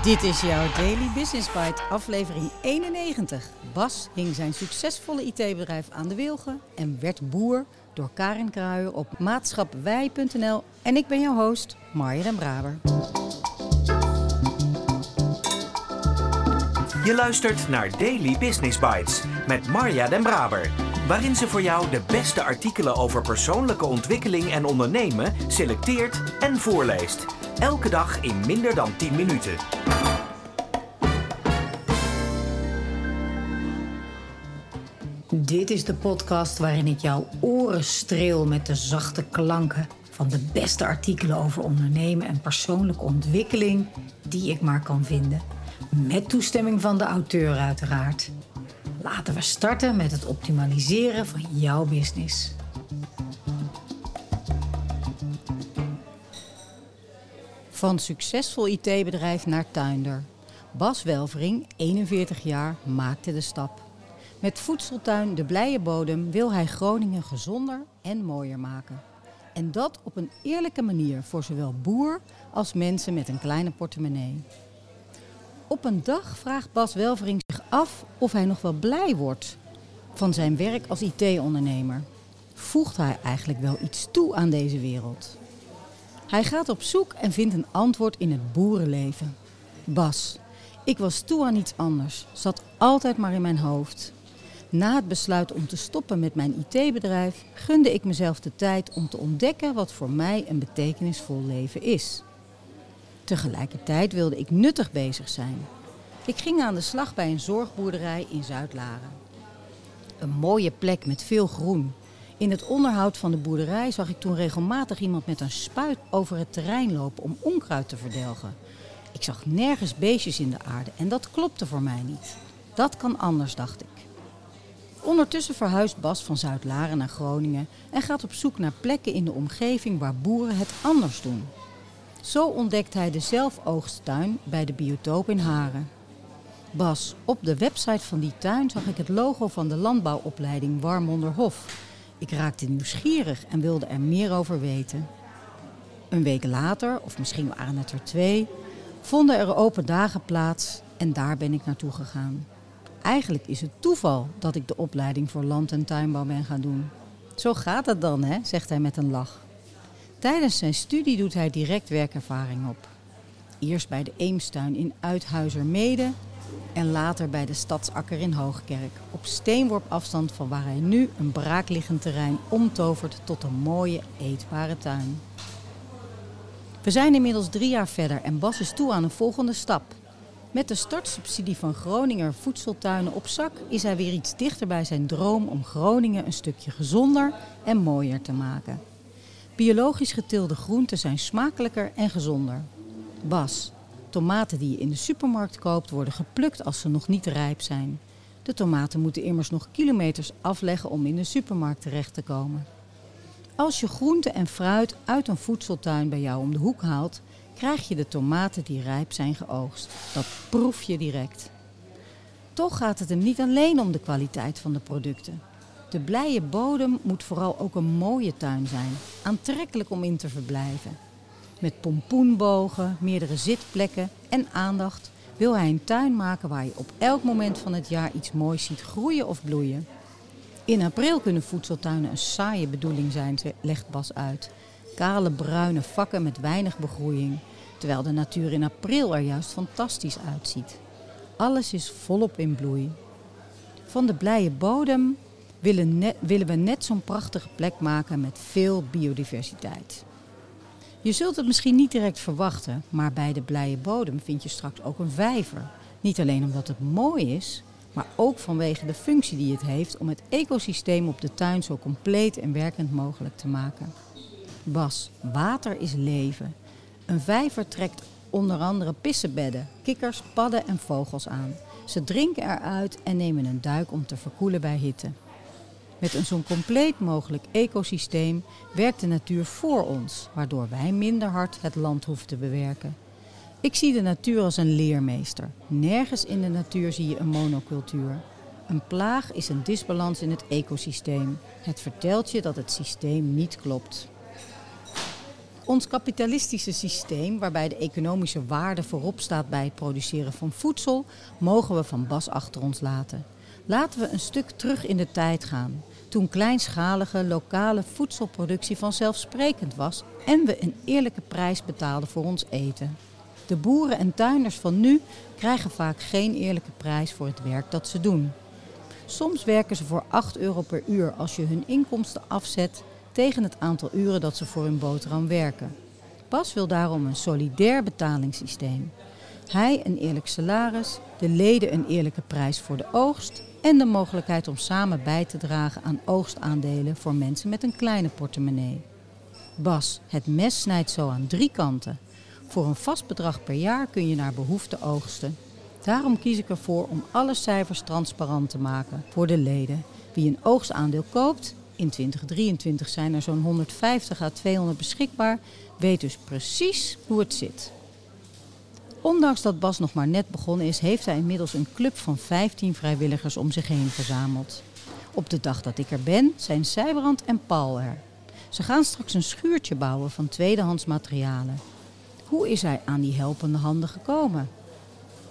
Dit is jouw Daily Business Bite, aflevering 91. Bas hing zijn succesvolle IT-bedrijf aan de wilgen en werd boer door Karin Kruijer op maatschapwij.nl. En ik ben jouw host, Marja den Braber. Je luistert naar Daily Business Bites met Marja den Braber. Waarin ze voor jou de beste artikelen over persoonlijke ontwikkeling en ondernemen selecteert en voorleest. Elke dag in minder dan 10 minuten. Dit is de podcast waarin ik jouw oren streel met de zachte klanken van de beste artikelen over ondernemen en persoonlijke ontwikkeling die ik maar kan vinden. Met toestemming van de auteur uiteraard. Laten we starten met het optimaliseren van jouw business. Van succesvol IT-bedrijf naar tuinder. Bas Welvering, 41 jaar, maakte de stap. Met voedseltuin De Blije Bodem wil hij Groningen gezonder en mooier maken. En dat op een eerlijke manier voor zowel boer als mensen met een kleine portemonnee. Op een dag vraagt Bas Welvering zich af of hij nog wel blij wordt van zijn werk als IT-ondernemer. Voegt hij eigenlijk wel iets toe aan deze wereld? Hij gaat op zoek en vindt een antwoord in het boerenleven. Bas, ik was toe aan iets anders, zat altijd maar in mijn hoofd. Na het besluit om te stoppen met mijn IT-bedrijf gunde ik mezelf de tijd om te ontdekken wat voor mij een betekenisvol leven is. Tegelijkertijd wilde ik nuttig bezig zijn. Ik ging aan de slag bij een zorgboerderij in Zuid-Laren. Een mooie plek met veel groen. In het onderhoud van de boerderij zag ik toen regelmatig iemand met een spuit over het terrein lopen om onkruid te verdelgen. Ik zag nergens beestjes in de aarde en dat klopte voor mij niet. Dat kan anders, dacht ik. Ondertussen verhuist Bas van Zuid-Laren naar Groningen en gaat op zoek naar plekken in de omgeving waar boeren het anders doen. Zo ontdekt hij de zelfoogsttuin bij de biotoop in Haren. Bas, op de website van die tuin zag ik het logo van de landbouwopleiding Warmonderhof. Ik raakte nieuwsgierig en wilde er meer over weten. Een week later, of misschien waren het er twee, vonden er open dagen plaats en daar ben ik naartoe gegaan. Eigenlijk is het toeval dat ik de opleiding voor land- en tuinbouw ben gaan doen. Zo gaat het dan, hè, zegt hij met een lach. Tijdens zijn studie doet hij direct werkervaring op. Eerst bij de Eemstuin in Uithuizermede en later bij de Stadsakker in Hoogkerk. Op steenworp afstand van waar hij nu een braakliggend terrein omtovert tot een mooie eetbare tuin. We zijn inmiddels drie jaar verder en Bas is toe aan een volgende stap. Met de startsubsidie van Groninger Voedseltuinen op zak is hij weer iets dichter bij zijn droom om Groningen een stukje gezonder en mooier te maken. Biologisch geteelde groenten zijn smakelijker en gezonder. Bas, tomaten die je in de supermarkt koopt worden geplukt als ze nog niet rijp zijn. De tomaten moeten immers nog kilometers afleggen om in de supermarkt terecht te komen. Als je groente en fruit uit een voedseltuin bij jou om de hoek haalt, krijg je de tomaten die rijp zijn geoogst. Dat proef je direct. Toch gaat het hem niet alleen om de kwaliteit van de producten. De blije bodem moet vooral ook een mooie tuin zijn, aantrekkelijk om in te verblijven. Met pompoenbogen, meerdere zitplekken en aandacht wil hij een tuin maken waar je op elk moment van het jaar iets moois ziet groeien of bloeien. In april kunnen voedseltuinen een saaie bedoeling zijn, legt Bas uit. Kale bruine vakken met weinig begroeiing, terwijl de natuur in april er juist fantastisch uitziet. Alles is volop in bloei. Van de blije bodem willen, willen we net zo'n prachtige plek maken met veel biodiversiteit. Je zult het misschien niet direct verwachten, maar bij de blije bodem vind je straks ook een vijver. Niet alleen omdat het mooi is, maar ook vanwege de functie die het heeft om het ecosysteem op de tuin zo compleet en werkend mogelijk te maken. Bas, water is leven. Een vijver trekt onder andere pissebedden, kikkers, padden en vogels aan. Ze drinken eruit en nemen een duik om te verkoelen bij hitte. Met een zo compleet mogelijk ecosysteem werkt de natuur voor ons, waardoor wij minder hard het land hoeven te bewerken. Ik zie de natuur als een leermeester. Nergens in de natuur zie je een monocultuur. Een plaag is een disbalans in het ecosysteem. Het vertelt je dat het systeem niet klopt. Ons kapitalistische systeem, waarbij de economische waarde voorop staat bij het produceren van voedsel, mogen we van Bas achter ons laten. Laten we een stuk terug in de tijd gaan, toen kleinschalige lokale voedselproductie vanzelfsprekend was en we een eerlijke prijs betaalden voor ons eten. De boeren en tuinders van nu krijgen vaak geen eerlijke prijs voor het werk dat ze doen. Soms werken ze voor 8 euro per uur als je hun inkomsten afzet tegen het aantal uren dat ze voor hun boterham werken. Bas wil daarom een solidair betalingssysteem. Hij een eerlijk salaris, de leden een eerlijke prijs voor de oogst en de mogelijkheid om samen bij te dragen aan oogstaandelen voor mensen met een kleine portemonnee. Bas, het mes snijdt zo aan drie kanten. Voor een vast bedrag per jaar kun je naar behoefte oogsten. Daarom kies ik ervoor om alle cijfers transparant te maken voor de leden. Wie een oogstaandeel koopt, in 2023 zijn er zo'n 150 à 200 beschikbaar, weet dus precies hoe het zit. Ondanks dat Bas nog maar net begonnen is, heeft hij inmiddels een club van 15 vrijwilligers om zich heen verzameld. Op de dag dat ik er ben, zijn Zijbrand en Paul er. Ze gaan straks een schuurtje bouwen van tweedehands materialen. Hoe is hij aan die helpende handen gekomen?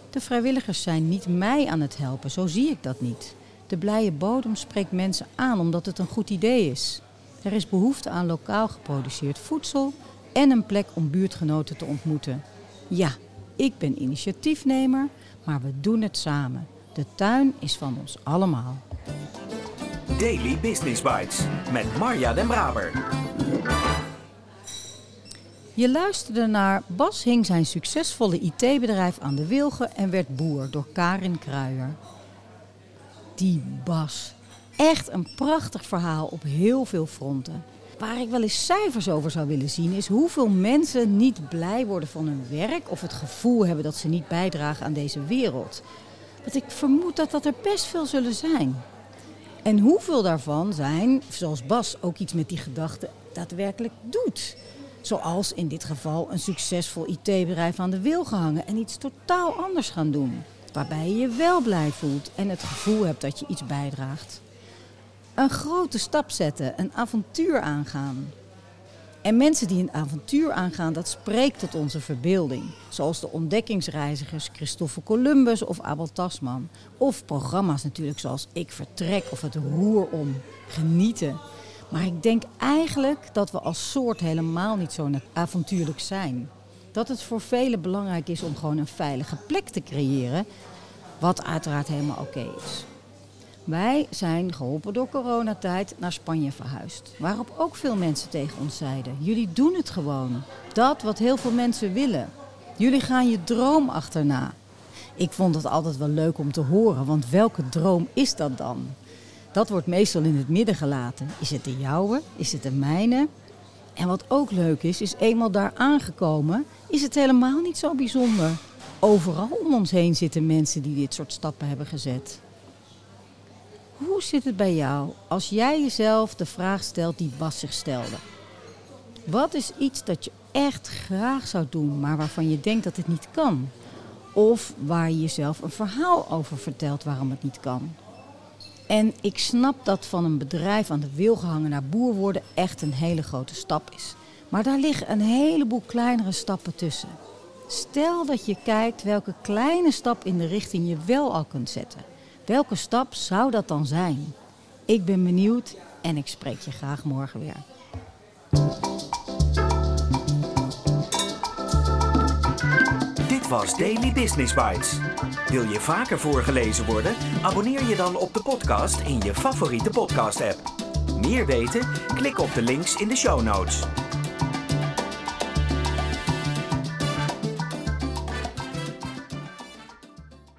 De vrijwilligers zijn niet mij aan het helpen, zo zie ik dat niet. De blije bodem spreekt mensen aan omdat het een goed idee is. Er is behoefte aan lokaal geproduceerd voedsel en een plek om buurtgenoten te ontmoeten. Ja, ik ben initiatiefnemer, maar we doen het samen. De tuin is van ons allemaal. Daily Business Bites met Marja Den Braber. Je luisterde naar Bas hing zijn succesvolle IT-bedrijf aan de wilgen en werd boer door Karin Kruijer. Die Bas. Echt een prachtig verhaal op heel veel fronten. Waar ik wel eens cijfers over zou willen zien, is hoeveel mensen niet blij worden van hun werk of het gevoel hebben dat ze niet bijdragen aan deze wereld. Want ik vermoed dat dat er best veel zullen zijn. En hoeveel daarvan zijn, zoals Bas ook iets met die gedachte daadwerkelijk doet. Zoals in dit geval een succesvol IT-bedrijf aan de wil gehangen en iets totaal anders gaan doen. Waarbij je je wel blij voelt en het gevoel hebt dat je iets bijdraagt. Een grote stap zetten, een avontuur aangaan. En mensen die een avontuur aangaan, dat spreekt tot onze verbeelding. Zoals de ontdekkingsreizigers Christopher Columbus of Abel Tasman. Of programma's natuurlijk zoals Ik Vertrek of Het Roer Om. Genieten. Maar ik denk eigenlijk dat we als soort helemaal niet zo avontuurlijk zijn. Dat het voor velen belangrijk is om gewoon een veilige plek te creëren. Wat uiteraard helemaal oké is. Wij zijn geholpen door coronatijd naar Spanje verhuisd. Waarop ook veel mensen tegen ons zeiden: Jullie doen het gewoon. Dat wat heel veel mensen willen. Jullie gaan je droom achterna. Ik vond het altijd wel leuk om te horen, want welke droom is dat dan? Dat wordt meestal in het midden gelaten. Is het de jouwe? Is het de mijne? En wat ook leuk is, is eenmaal daar aangekomen, is het helemaal niet zo bijzonder. Overal om ons heen zitten mensen die dit soort stappen hebben gezet. Hoe zit het bij jou als jij jezelf de vraag stelt die Bas zich stelde? Wat is iets dat je echt graag zou doen, maar waarvan je denkt dat het niet kan? Of waar je jezelf een verhaal over vertelt waarom het niet kan? En ik snap dat van een bedrijf aan de wil gehangen naar boer worden echt een hele grote stap is. Maar daar liggen een heleboel kleinere stappen tussen. Stel dat je kijkt welke kleine stap in de richting je wel al kunt zetten. Welke stap zou dat dan zijn? Ik ben benieuwd en ik spreek je graag morgen weer. Dit was Daily Business Bites. Wil je vaker voorgelezen worden? Abonneer je dan op de podcast in je favoriete podcast-app. Meer weten? Klik op de links in de show notes.